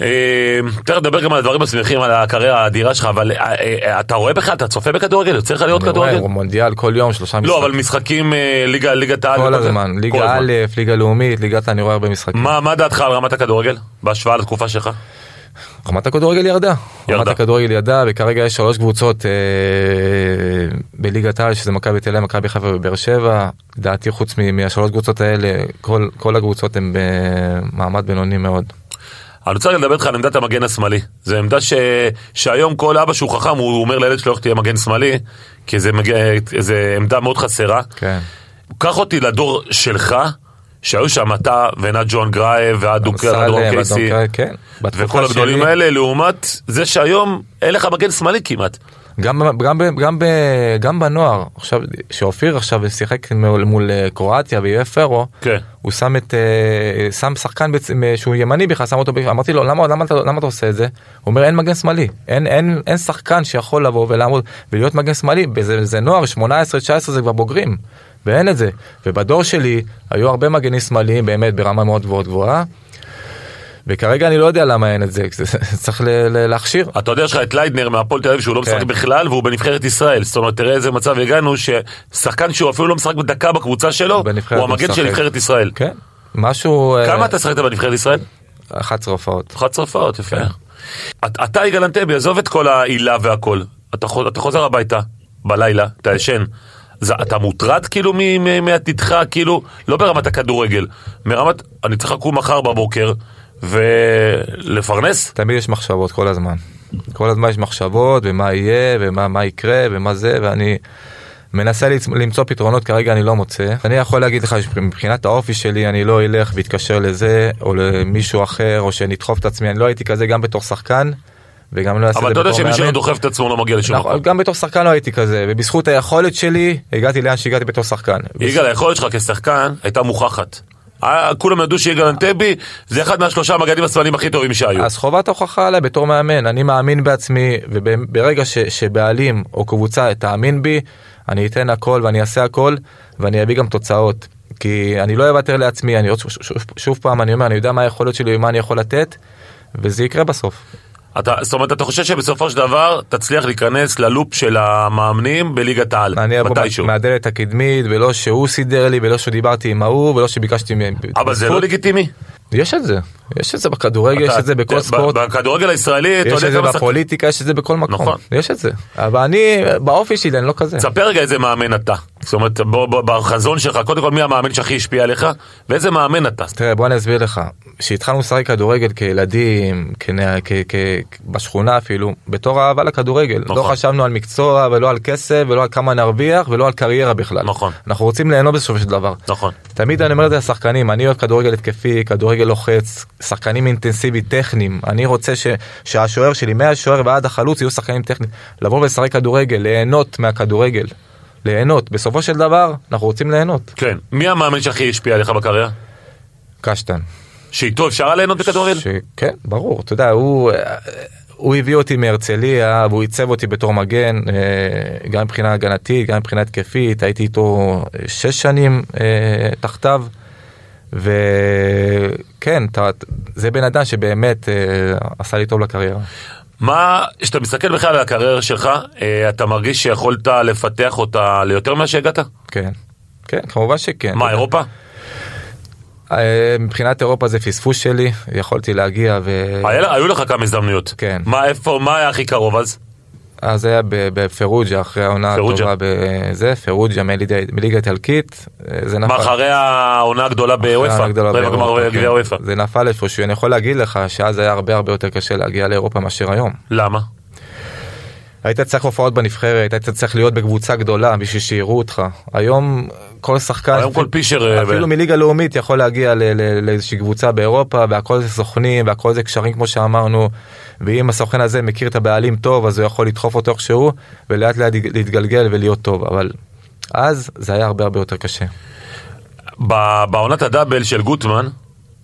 אה, תכף נדבר גם על הדברים השמחים, על הקריירה האדירה שלך, אבל אה, אה, אתה רואה בכלל, אתה צופה בכדורגל? יוצא לך לראות כדורגל? אני רואה, מונדיאל כל יום, שלושה משחקים. לא, אבל משחקים, ליגת העל. כל הזמן, ליגה א', ליגה לאומית, ליגת אני רואה הרבה משחקים. מה דעתך על רמת הכדורגל, בהשוואה לתקופה שלך? רמת הכדורגל ירדה. ירדה. רמת הכדורגל ירדה וכרגע יש שלוש קבוצות אה, בליגת העל שזה מכבי תל אביב, מכבי חיפה ובאר שבע. לדעתי חוץ מהשלוש קבוצות האלה כל, כל הקבוצות הן במעמד בינוני מאוד. אני רוצה לדבר איתך על עמדת המגן השמאלי. זו עמדה ש... שהיום כל אבא שהוא חכם הוא אומר לילד שלו איך תהיה מגן שמאלי כי זה, מג... עמדה מאוד חסרה. כן. קח אותי לדור שלך. שהיו שם אתה ונג'ואן גרייב ואדורם קייסי כן, וכל הגדולים שלי... האלה לעומת זה שהיום אין לך מגן שמאלי כמעט. גם, גם, גם, גם בנוער, עכשיו, שאופיר עכשיו שיחק מול, מול אה, קרואטיה ויהיה פרו, כן. הוא שם את, אה, שם שחקן אה, שהוא ימני בכלל, שם אותו, אמרתי לו, למה, למה, למה, למה אתה עושה את זה? הוא אומר, אין מגן שמאלי, אין, אין, אין שחקן שיכול לבוא ולעמוד ולהיות מגן שמאלי, זה, זה נוער, 18-19 זה כבר בוגרים. ואין את זה. ובדור שלי היו הרבה מגנים שמאליים באמת ברמה מאוד מאוד גבוהה. וכרגע אני לא יודע למה אין את זה, צריך להכשיר. אתה יודע שיש לך את ליידנר מהפועל תל אביב שהוא לא משחק כן. בכלל והוא בנבחרת ישראל, זאת אומרת תראה איזה מצב הגענו ששחקן שהוא אפילו לא משחק בדקה בקבוצה שלו, הוא המגן של נבחרת ישראל. כן, משהו... אה, כמה אתה שחקת בנבחרת ישראל? 11 הופעות. 11 הופעות, יפה. אתה יגאל אנטבי, עזוב את כל העילה והכל, אתה חוזר הביתה בלילה, אתה ישן. זה, אתה מוטרד כאילו מעתידך, כאילו, לא ברמת הכדורגל, מרמת, אני צריך לקום מחר בבוקר ולפרנס? תמיד יש מחשבות כל הזמן. כל הזמן יש מחשבות, ומה יהיה, ומה יקרה, ומה זה, ואני מנסה למצוא פתרונות, כרגע אני לא מוצא. אני יכול להגיד לך שמבחינת האופי שלי, אני לא אלך ואתקשר לזה, או למישהו אחר, או שנדחוף את עצמי, אני לא הייתי כזה גם בתור שחקן. וגם לא אעשה את אבל זה אתה יודע שמי שלא. דוחף את עצמו לא מגיע לשום נכון, מקום. גם בתור שחקן לא הייתי כזה, ובזכות היכולת שלי, הגעתי לאן שהגעתי בתור שחקן. יגאל, היכולת שלך כשחקן הייתה מוכחת. אה, כולם ידעו שיגאל אנטבי זה אחד מהשלושה המגנים השמאליים הכי טובים שהיו. אז חובת ההוכחה עליי בתור מאמן, אני מאמין בעצמי, וברגע ש, שבעלים או קבוצה תאמין בי, אני אתן הכל ואני אעשה הכל, ואני אביא גם תוצאות. כי אני לא אוותר לעצמי, אני עוד שוב, שוב, שוב פעם, אני אומר, אני יודע מה היכולת שלי ומה אני יכול לתת, וזה יקרה בסוף. אתה, זאת אומרת, אתה חושב שבסופו של דבר תצליח להיכנס ללופ של המאמנים בליגת העל, אני אבוא מתישהו. מהדלת הקדמית, ולא שהוא סידר לי, ולא שדיברתי עם ההוא, ולא שביקשתי מהם. אבל זה לא לגיטימי. יש את זה, יש את זה בכדורגל, יש את זה בכל ספורט. בכדורגל הישראלי, אתה יש יודע את זה. בפוליטיקה, יש את זה בכל מקום. נכון. יש את זה. אבל אני, באופי שלי, אני לא כזה. תספר רגע איזה מאמן אתה. זאת אומרת, בחזון שלך, קודם כל מי המאמן שהכי השפיע עליך, ואיזה מאמן אתה. תראה, בוא אני אסביר לך. כשהתחלנו לשחק כדורגל כילדים, בשכונה אפילו, בתור אהבה לכדורגל. נכון. לא חשבנו על מקצוע, ולא על כסף, ולא על כמה נרוויח, ולא על קריירה בכלל. נכון. אנחנו רוצים ליהנות בסופו של דבר. נכון. תמיד אני אומר את זה לשחקנים, אני אוהב כדורגל התקפי, כדורגל לוחץ, שחקנים אינטנסיבי, טכניים. אני רוצה ש, שהשוער שלי, מהשוער ועד החלוץ, יהיו שחקנים טכניים. לבוא ולשחק כדורגל, ליהנות מהכדורגל. ליהנות. בסופו של דבר, אנחנו רוצים ליהנות. כן. מי המאמן שהכי השפיע עליך בקריירה? קשטן. שאיתו אפשר היה ליהנות בכדורגל? כן, ברור, אתה יודע, הוא, הוא הביא אותי מהרצליה והוא עיצב אותי בתור מגן, אה, גם מבחינה הגנתית, גם מבחינה התקפית, הייתי איתו שש שנים אה, תחתיו, וכן, אתה- זה בן אדם שבאמת אה, עשה לי טוב לקריירה. מה, כשאתה מסתכל בכלל על הקריירה שלך, אה, אתה מרגיש שיכולת לפתח אותה ליותר ממה שהגעת? כן, כן, כמובן שכן. מה, אירופה? אה, מבחינת אירופה זה פספוס שלי, יכולתי להגיע ו... היה- היו לך כמה הזדמנויות. כן. מה, איפה, מה היה הכי קרוב אז? אז זה היה ב- בפרוג'ה אחרי העונה. הטובה בזה, פרוג'ה מליגה איטלקית, אה, אחרי העונה הגדולה גמר כן. זה נפל איפשהו, אני יכול להגיד לך שאז היה הרבה הרבה יותר קשה להגיע לאירופה מאשר היום. למה? היית צריך הופעות בנבחרת, היית צריך להיות בקבוצה גדולה בשביל שיראו אותך. היום כל שחקן, היום כל פישר... אה, אפילו מליגה לאומית יכול להגיע לאיזושהי קבוצה באירופה והכל זה סוכנים והכל זה קשרים כמו שאמרנו ואם הסוכן הזה מכיר את הבעלים טוב אז הוא יכול לדחוף אותו איכשהו ולאט לאט להתגלגל ולהיות טוב אבל אז זה היה הרבה הרבה יותר קשה. בעונת הדאבל של גוטמן,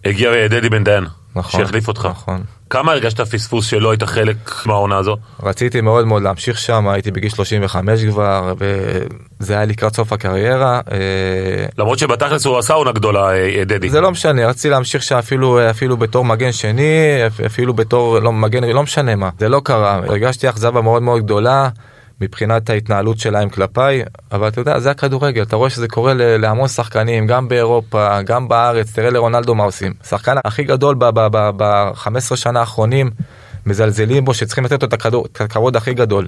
הגיע דדי בן דיין. נכון, שהחליף אותך. נכון. כמה הרגשת פספוס שלא היית חלק מהעונה הזו? רציתי מאוד מאוד להמשיך שם, הייתי בגיל 35 כבר, וזה היה לקראת סוף הקריירה. אה, למרות שבתכלס הוא עשה עונה גדולה, אה, דדי. זה לא משנה, רציתי להמשיך שם אפילו, אפילו בתור מגן שני, אפילו בתור לא, מגן, לא משנה מה. זה לא קרה, הרגשתי אכזבה מאוד מאוד גדולה מבחינת ההתנהלות שלהם כלפיי, אבל אתה יודע, זה הכדורגל, אתה רואה שזה קורה להמון שחקנים, גם באירופה, גם בארץ, תראה לרונלדו מה עושים. השחקן הכי גדול ב-15 שנה האחרונים, מזלזלים בו, שצריכים לתת לו את הכבוד הכי גדול.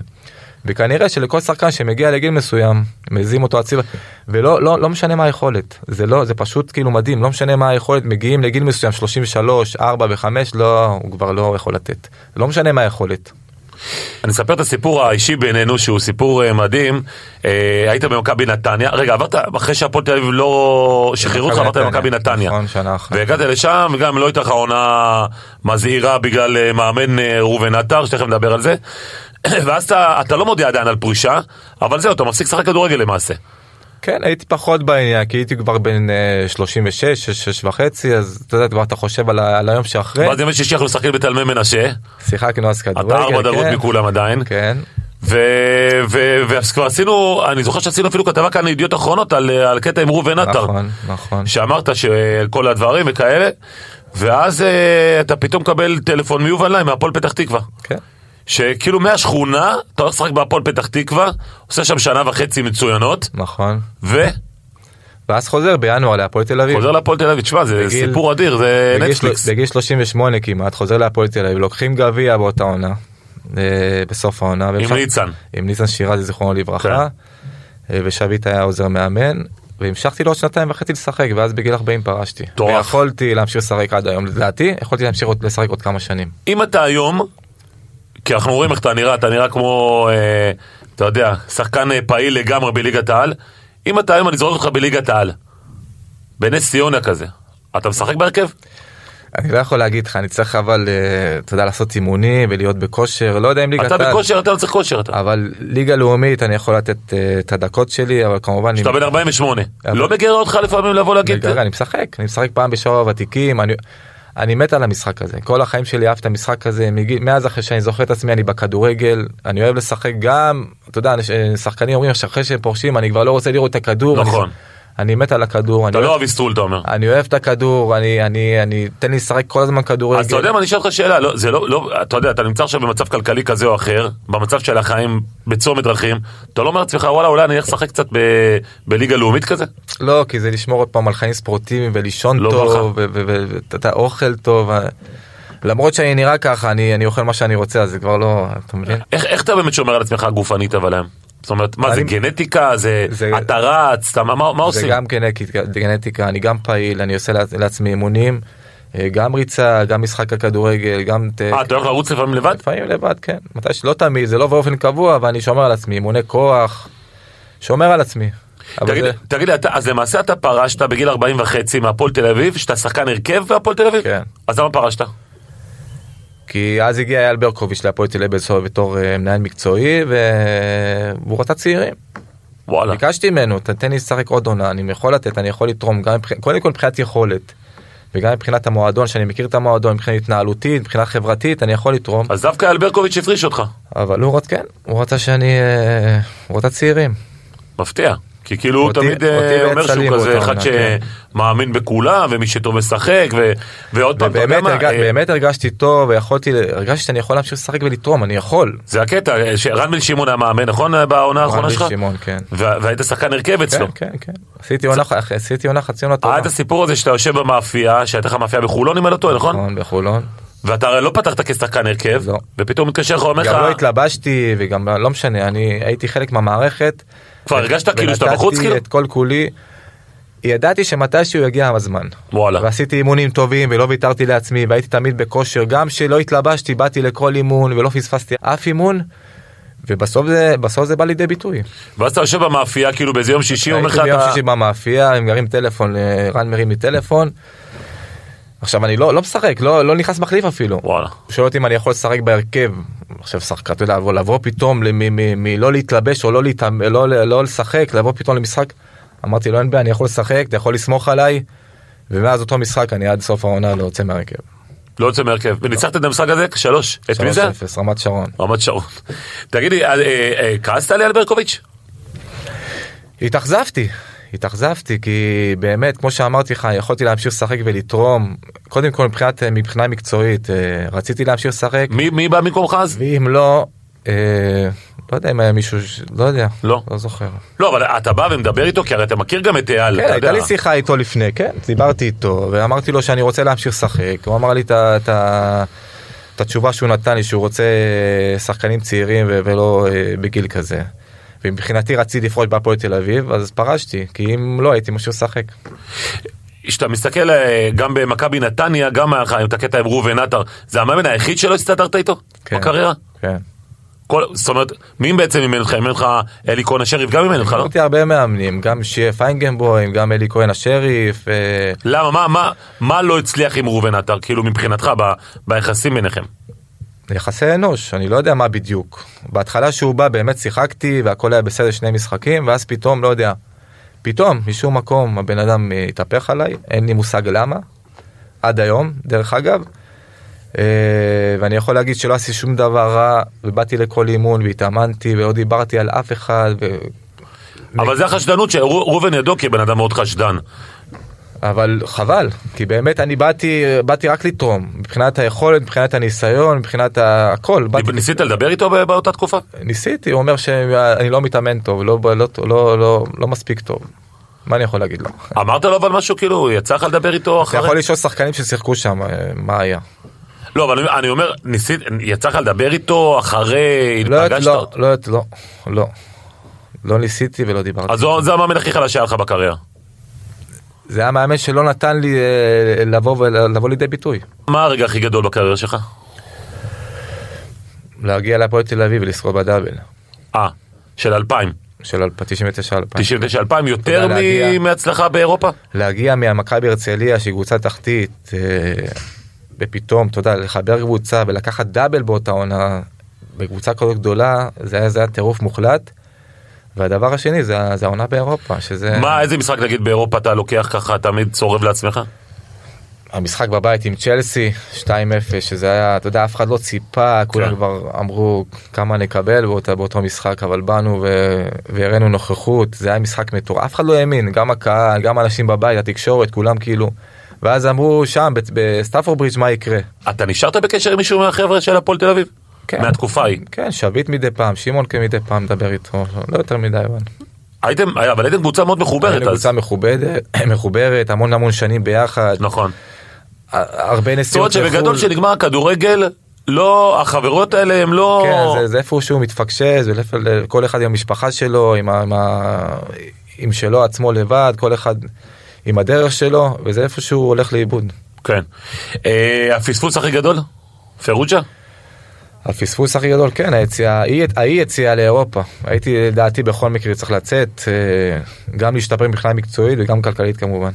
וכנראה שלכל שחקן שמגיע לגיל מסוים, מזים אותו הציבה, ולא לא, לא משנה מה היכולת, זה לא, זה פשוט כאילו מדהים, לא משנה מה היכולת, מגיעים לגיל מסוים, 33, 4 ו-5, לא, הוא כבר לא יכול לתת. לא משנה מה היכולת. אני אספר את הסיפור האישי בינינו, שהוא סיפור אה, מדהים. אה, היית במכבי נתניה, רגע, עברת, אחרי שהפועל תל אביב לא שחררו אותך, עברת למכבי נתניה. נכון, שנה אחת. והגעת לשם, וגם לא הייתה לך עונה מזהירה בגלל אה, מאמן ראובן עטר, שתכף נדבר על זה. ואז אתה, אתה לא מודיע עדיין על פרישה, אבל זהו, אתה מפסיק לשחק כדורגל למעשה. כן, הייתי פחות בעניין, כי הייתי כבר בן אה, 36, 6, 6 וחצי, אז אתה יודע, כבר אתה חושב על, ה- על היום שאחרי. ואז ימי שישי אנחנו משחקים בתלמי מנשה, שיחקנו אז כדורגל, אתה ארבע דקות כן. מכולם עדיין. כן. ו- ו- ואז כבר עשינו, אני זוכר שעשינו אפילו כתבה כאן לידיעות אחרונות על, על קטע עם ראובן עטר. נכון, נכון. שאמרת שכל הדברים וכאלה, ואז אה, אתה פתאום מקבל טלפון מיובל נעים מהפועל פתח תקווה. כן. שכאילו מהשכונה, אתה הולך לשחק בהפועל פתח תקווה, עושה שם שנה וחצי מצוינות, נכון. וחוזר ואז חוזר בינואר להפועל תל אביב. להפועל תל אביב. תשמע, זה בגיל- סיפור אדיר, זה בגיל נטפליקס. בגיל 38 כמעט, חוזר להפועל תל אביב, לוקחים גביע באותה עונה, אה, בסוף העונה. עם והמשך- ניצן. עם ניצן שירזי זיכרונו לברכה, כן. אה, ושביט היה עוזר מאמן, והמשכתי לעוד שנתיים וחצי לשחק, ואז בגיל 40 פרשתי. מטורף. ויכולתי להמשיך לשחק עד היום, לדעתי, יכולתי להמשיך לשחק עוד כמה שנים. אם אתה היום, כי אנחנו רואים איך אתה נראה, אתה נראה כמו, אה, אתה יודע, שחקן אה, פעיל לגמרי בליגת העל, אם אתה היום, אני זורק אותך בליגת העל, בנס ציונה כזה, אתה משחק בהרכב? אני לא יכול להגיד לך, אני צריך אבל, אה, אתה יודע, לעשות אימונים ולהיות בכושר, לא יודע אם ליגת אתה העל, בכושר, אתה לא צריך כושר אתה. אבל ליגה לאומית אני יכול לתת אה, את הדקות שלי, אבל כמובן, שאתה אני- בן 48. אבל- לא מגרה אותך לפעמים לבוא להגיד? אני משחק, אני משחק פעם בשבוע ותיקים, אני, מת על המשחק הזה, כל החיים שלי אהב את המשחק הזה, מאז אחרי שאני זוכר את עצמי אני בכדורגל, אני אוהב לשחק גם, אתה יודע, שחקנים אומרים שאחרי שהם פורשים אני כבר לא רוצה לראות את הכדור, נכון. אני, אני מת על הכדור, אתה לא אוהב, איסטרול אתה אומר. אני אוהב את הכדור, אני, אני, אני, תן לי לשחק כל הזמן כדורגל, אז אתה יודע מה, אני אשאל אותך שאלה, לא, זה לא, לא, אתה יודע, אתה נמצא עכשיו במצב כלכלי כזה או אחר, במצב של החיים, בצומת דרכים, אתה לא אומר לעצמך, וואלה, אולי אני אלך לשחק קצת ב, בליגה לאומית כזה? לא, כי זה לשמור עוד פעם על חיים ספורטיביים ולישון לא טוב, ואתה אוכל טוב, למרות שאני נראה ככה, אני, אני אוכל מה שאני רוצה, אז זה כבר לא, אתה מבין? איך, איך אתה באמת שומר על עצמך גופנית אבל היום? זאת אומרת, מה זה גנטיקה, זה, זה- אתה רץ, אתה, מה, מה, מה זה עושים? גם גנטיקה, אני גם פעיל, אני עושה לעצ- לעצמי אימונים, אה, גם ריצה, גם משחק הכדורגל, גם... אה, אתה הולך לרוץ לפעמים לבד? לפעמים לבד, כן. מתי שלא תמיד, זה לא באופן קבוע, אבל אני שומר על עצמי, אימוני כוח, שומר על עצמי. תגיד, זה- תגיד לי, אתה, אז למעשה אתה פרשת בגיל 40 וחצי מהפועל תל אביב, שאתה שחקן הרכב בהפועל תל אביב? כן. אז למה פרשת? כי אז הגיע אייל ברקוביץ' להפועל תל אביב בתור- אה, מנהל מקצועי, והוא רצה צעירים. וואלה. ביקשתי ממנו, תתן לי לשחק עוד עונה, אני יכול לתת, אני יכול לתרום, גם מבח- קודם כל מבחינת יכולת. וגם מבחינת המועדון, שאני מכיר את המועדון, מבחינה התנהלותית, מבחינה חברתית, אני יכול לתרום. אז דווקא אייל ברקוביץ' הפריש אותך. אבל הוא רצה, כן, הוא רצה שאני, אה, הוא רצה צעירים. מפתיע. כי כאילו הוא אותי- תמיד אה, אומר שהוא כזה אחד כן. שמאמין בכולם ומי שטוב משחק ו- ועוד פעם, אתה יודע מה, אה, באמת הרגשתי טוב, ויכולתי, הרגשתי שאני יכול להמשיך לשחק ולתרום, אני יכול. זה הקטע, אה, שרן בן שמעון היה מאמן נכון בעונה האחרונה רן שלך? שמעון, כן. וה- והיית שחקן הרכב אצלו. כן, כן, כן. עשיתי עונה, עשיתי עונה חצי עונה טובה. היה את הסיפור הזה שאתה יושב במאפייה, שהייתה לך מאפייה בחולון אם אני לא טועה, נכון? נכון, בחולון. ואתה הרי לא פתחת כשחקן הרכב, לא. ופתאום מתקשר לך ואומר לך, גם לא התלבשתי, וגם לא משנה, אני הייתי חלק מהמערכת. כבר הרגשת כאילו שאתה בחוץ כאילו? ונתתי את כל כולי. ידעתי שמתישהו יגיע הזמן. וואלה. ועשיתי אימונים טובים ולא ויתרתי לעצמי והייתי תמיד בכושר גם שלא התלבשתי באתי לכל אימון ולא פספסתי אף אימון. ובסוף זה בסוף זה בא לידי ביטוי. ואז אתה יושב במאפייה כאילו באיזה יום שישי, אומר לך, הייתי ביום אתה- שישי במאפייה הם גרים טלפון רן מרים לי טלפון. עכשיו אני לא לא משחק לא לא נכנס מחליף אפילו. וואלה. הוא שואל אותי אם אני יכול לשחק בהרכב. עכשיו שחק, אתה יודע, לבוא, לבוא פתאום מלא להתלבש או לא, להתאמ- לא, לא, לא לשחק, לבוא פתאום למשחק. אמרתי לו אין בעיה, אני יכול לשחק, אתה יכול לסמוך עליי. ומאז אותו משחק אני עד סוף העונה לא יוצא מהרכב. לא יוצא מהרכב. וניצחת את המשחק הזה? שלוש. את מי זה? 3-0, רמת שרון. רמת שרון. תגידי, אה, אה, אה, כעסת לי על ברקוביץ'? התאכזבתי, התאכזבתי כי באמת כמו שאמרתי לך יכולתי להמשיך לשחק ולתרום קודם כל מבחינת מבחינה מקצועית אה, רציתי להמשיך לשחק מי מי בא במקומך אז? ואם לא אה, לא יודע אם היה מישהו ש- לא יודע לא. לא זוכר. לא, אבל אתה בא ומדבר איתו, כי הרי אתה מכיר גם את אייל, כן, אתה הייתה. לי שיחה איתו לפני, כן, דיברתי איתו, ואמרתי לו שאני רוצה להמשיך לשחק, הוא אמר לי את ה- את התשובה שהוא נתן לי, שהוא רוצה אה, שחקנים צעירים ולא אה, בגיל כזה. ומבחינתי רציתי לפרוש בהפועל תל אביב, אז פרשתי, כי אם לא הייתי ממשיך לשחק. כשאתה מסתכל אה, גם במכבי נתניה, גם היה לך את הקטע עם ראובן עטר, זה המאמן היחיד שלא הסתדרת איתו? כן. בקריירה? כן. כל, זאת אומרת, מי בעצם אימן אותך? אימן אותך אלי כהן השריף גם אימן אותך, לא? אותי הרבה מאמנים, גם שיהיה פיינגנבוים, גם אלי כהן השריף, אה, למה? מה, מה, מה לא הצליח עם ראובן עטר, כאילו מבחינתך, ב, ביחסים ביניכם? יחסי אנוש, אני לא יודע מה בדיוק. בהתחלה שהוא בא באמת שיחקתי והכל היה בסדר שני משחקים, ואז פתאום, לא יודע, פתאום, משום מקום הבן אדם אה, התהפך עליי, אין לי מושג למה, עד היום, דרך אגב. אה, ואני יכול להגיד שלא עשיתי שום דבר רע, ובאתי לכל אימון והתאמנתי ולא דיברתי על אף אחד, ו... אבל זה החשדנות שראובן ידו כבן אדם מאוד חשדן. אבל חבל, כי באמת אני באתי, באתי רק לתרום, מבחינת היכולת, מבחינת הניסיון, מבחינת הכל, באתי ניסית לדבר איתו באותה תקופה? ניסיתי, הוא אומר שאני לא מתאמן טוב, לא, לא, לא, לא, לא מספיק טוב. מה אני יכול להגיד לו? אמרת לו אבל משהו כאילו, יצא לך לדבר איתו אתה אחרי? יכול לשאול שחקנים ששיחקו שם, אה, מה היה. לא, אבל אני- אומר, ניסית, יצא לך לדבר איתו אחרי, לא, פגשת לא, אותו? לא, לא, לא. לא ניסיתי ולא דיברתי. אז זו- זה המאמן הכי חלש שהיה לך בקריירה. זה היה מאמן שלא נתן לי אה, לבוא, לבוא לידי ביטוי. מה הרגע הכי גדול בקריירה שלך? להגיע להפועל תל אביב ולשרוד בדאבל. אה, של 2000, של 99-2000. 99-2000, יותר תודה, להגיע. מ- מהצלחה באירופה? להגיע מהמכבי הרצליה שהיא קבוצה תחתית, אה, ופתאום, אתה יודע, לחבר קבוצה ולקחת דאבל באותה עונה, בקבוצה כזאת גדולה, זה היה, זה היה טירוף מוחלט. והדבר השני זה, זה העונה באירופה, שזה... מה, איזה משחק נגיד באירופה אתה לוקח ככה, תמיד צורב לעצמך? המשחק בבית עם צ'לסי, 2-0, שזה היה, אתה יודע, אף אחד לא ציפה, כולם כן. כבר אמרו כמה נקבל באותה, באותו משחק, אבל באנו ו... והראינו נוכחות, זה היה משחק מטורף, אף אחד לא האמין, גם הקהל, גם האנשים בבית, התקשורת, כולם כאילו. ואז אמרו שם, ב- בסטמפורד ברידג' מה יקרה. אתה נשארת בקשר עם מישהו מהחבר'ה של הפועל תל אביב? כן. מהתקופה ההיא. כן, שביט מדי פעם, שמעון גם מדי פעם מדבר איתו, לא יותר מדי, אבל... הייתם, אבל הייתם קבוצה מאוד מחוברת היינו אז. קבוצה מכובדת, מחוברת, המון המון שנים ביחד, נכון. הרבה זאת אומרת נסיעות שבגדול שנגמר הכדורגל, לא, החברות האלה הם לא... כן, זה, זה איפשהו מתפקשש, כל אחד עם המשפחה שלו, עם, ה, עם, ה, עם שלו עצמו לבד, כל אחד עם הדרך שלו, וזה איפשהו הולך לאיבוד. כן. אה, הפספוס הכי גדול? פרוג'ה? הפספוס הכי גדול, כן, היציאה, האי- יציאה לאירופה. הייתי לדעתי בכל מקרה צריך לצאת, אה, גם להשתפר מבחינה מקצועית וגם כלכלית כמובן.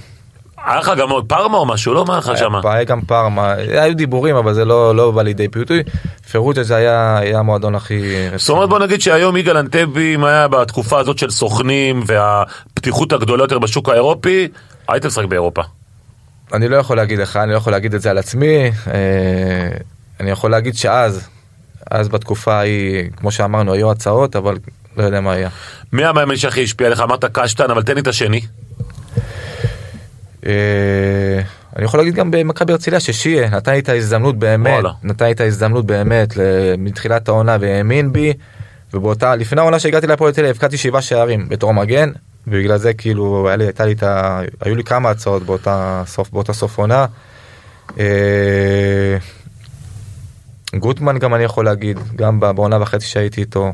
היה לך גם עוד פארמה או משהו? לא מה לך שמה? היה גם פארמה, היו דיבורים אבל זה לא, לא בא לידי ביטוי. פרוג'ה זה היה, היה המועדון הכי... זאת אומרת בוא נגיד שהיום יגאל אנטבי, אם היה בתקופה הזאת של סוכנים והפתיחות הגדולה יותר בשוק האירופי, היית משחק באירופה. אני לא יכול להגיד לך, אני לא יכול להגיד את זה על עצמי. אה, אני יכול להגיד שאז, אז בתקופה ההיא, כמו שאמרנו, היו הצעות, אבל לא יודע מה היה. מי המאמן שהכי השפיע עליך? אמרת קשטן, אבל תן לי את השני. אה, אני יכול להגיד גם במכבי הרצליה ששיה נתן לי את ההזדמנות באמת, וואלה. נתן לי את ההזדמנות באמת מתחילת העונה והאמין בי, ובאותה, לפני העונה שהגעתי להפועל תל אביב, הבקעתי שבעה שערים בתור מגן, ובגלל זה כאילו היה לי, הייתה לי את ה... היו לי כמה הצעות באותה סוף, באותה סוף עונה. גוטמן גם אני יכול להגיד, גם בעונה וחצי שהייתי איתו,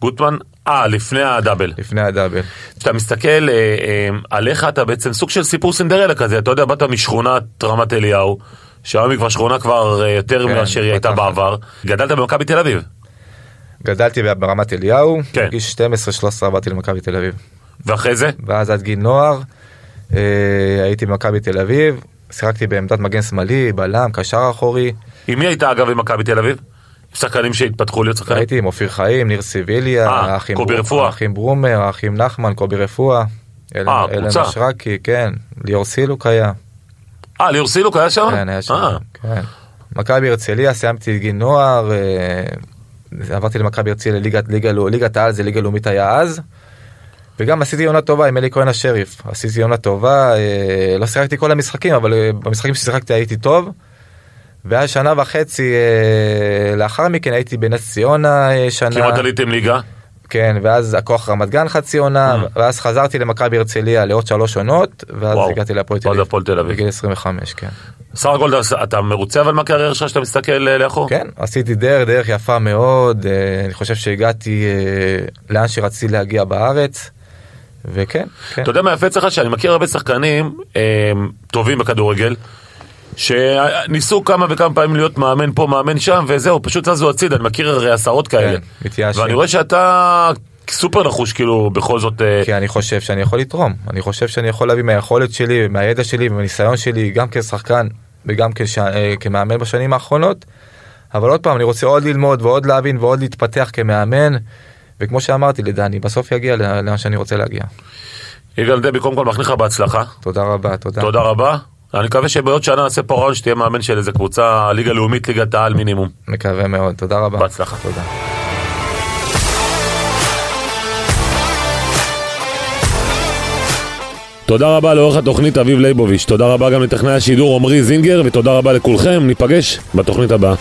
גוטמן? אה, לפני הדאבל. לפני הדאבל. כשאתה מסתכל אה, אה, עליך אתה בעצם סוג של סיפור סינדרלה כזה, אתה יודע, באת משכונת רמת אליהו, שהיום היא כבר שכונה כבר אה, יותר כן, מאשר היא הייתה. בעבר, גדלת במכבי תל אביב. גדלתי ברמת אליהו, כן. בגיל 12-13 עברתי למכבי תל אביב. ואחרי זה? ואז עד גיל נוער אה, הייתי במכבי תל אביב, שיחקתי בעמדת מגן שמאלי, בלם, קשר אחורי, עם מי היית אגב במכבי תל אביב? שחקנים שהתפתחו להיות שחקנים? הייתי עם אופיר חיים, ניר סיביליה, אה, האחים ברומר, האחים נחמן, קובי רפואה, אלן אה. אשרקי, כן, ליאור סילוק היה, אה, ליאור סילוק היה שם? כן, היה שם, אה, כן. מכבי הרצליה, סיימתי גיל נוער, עברתי למכבי הרצליה, ליגת, ליגה, לאו- ליגת העל זה ליגה לאומית היה אז. וגם עשיתי עונה טובה עם אלי כהן השריף, עשיתי עונה טובה, לא שיחקתי כל המשחקים, אבל במשחקים ששיחקתי הייתי טוב. ואז שנה וחצי אה, לאחר מכן הייתי בנס ציונה אה, שנה, כמעט עליתם ליגה. כן, ואז הכוח רמת גן חצי עונה, Mm. ואז חזרתי למכבי הרצליה לעוד שלוש עונות, ואז וואו, הגעתי להפועל תל אביב. בגיל 25, כן. סך הכל אתה- מרוצה אבל מהקריירה שלך שאתה מסתכל אה, לאחור? כן, עשיתי דרך, דרך יפה מאוד, אני חושב שהגעתי לאן שרציתי להגיע בארץ, וכן, כן. אתה יודע מה יפה אצלך? שאני מכיר הרבה שחקנים טובים בכדורגל, שניסו כמה וכמה פעמים להיות מאמן פה, מאמן שם, וזהו, פשוט זזו הצידה, אני מכיר הרי עשרות כאלה. כן, מתייאשים. ואני רואה שאתה סופר נחוש, כאילו, בכל זאת... אה, כי אני חושב שאני יכול לתרום, אני חושב שאני יכול להביא מהיכולת שלי, מהידע שלי, מהניסיון שלי, גם כשחקן וגם כש... אה, כמאמן בשנים האחרונות. אבל עוד פעם, אני רוצה עוד ללמוד ועוד להבין ועוד להתפתח כמאמן, וכמו שאמרתי לדני, בסוף יגיע ל- לאן שאני רוצה להגיע. יגאל דבי, קודם כל מאחל לך בהצלחה. תודה רבה, תודה. תודה רבה. אני מקווה שבעוד שנה נעשה פה רעיון שתהיה מאמן של איזה קבוצה, ליגה לאומית, ליגת העל מינימום. מקווה מאוד, תודה רבה. בהצלחה. תודה. תודה רבה לעורך התוכנית אביב ליבוביץ', תודה רבה גם לטכנאי השידור עמרי זינגר, ותודה רבה לכולכם, ניפגש בתוכנית הבאה.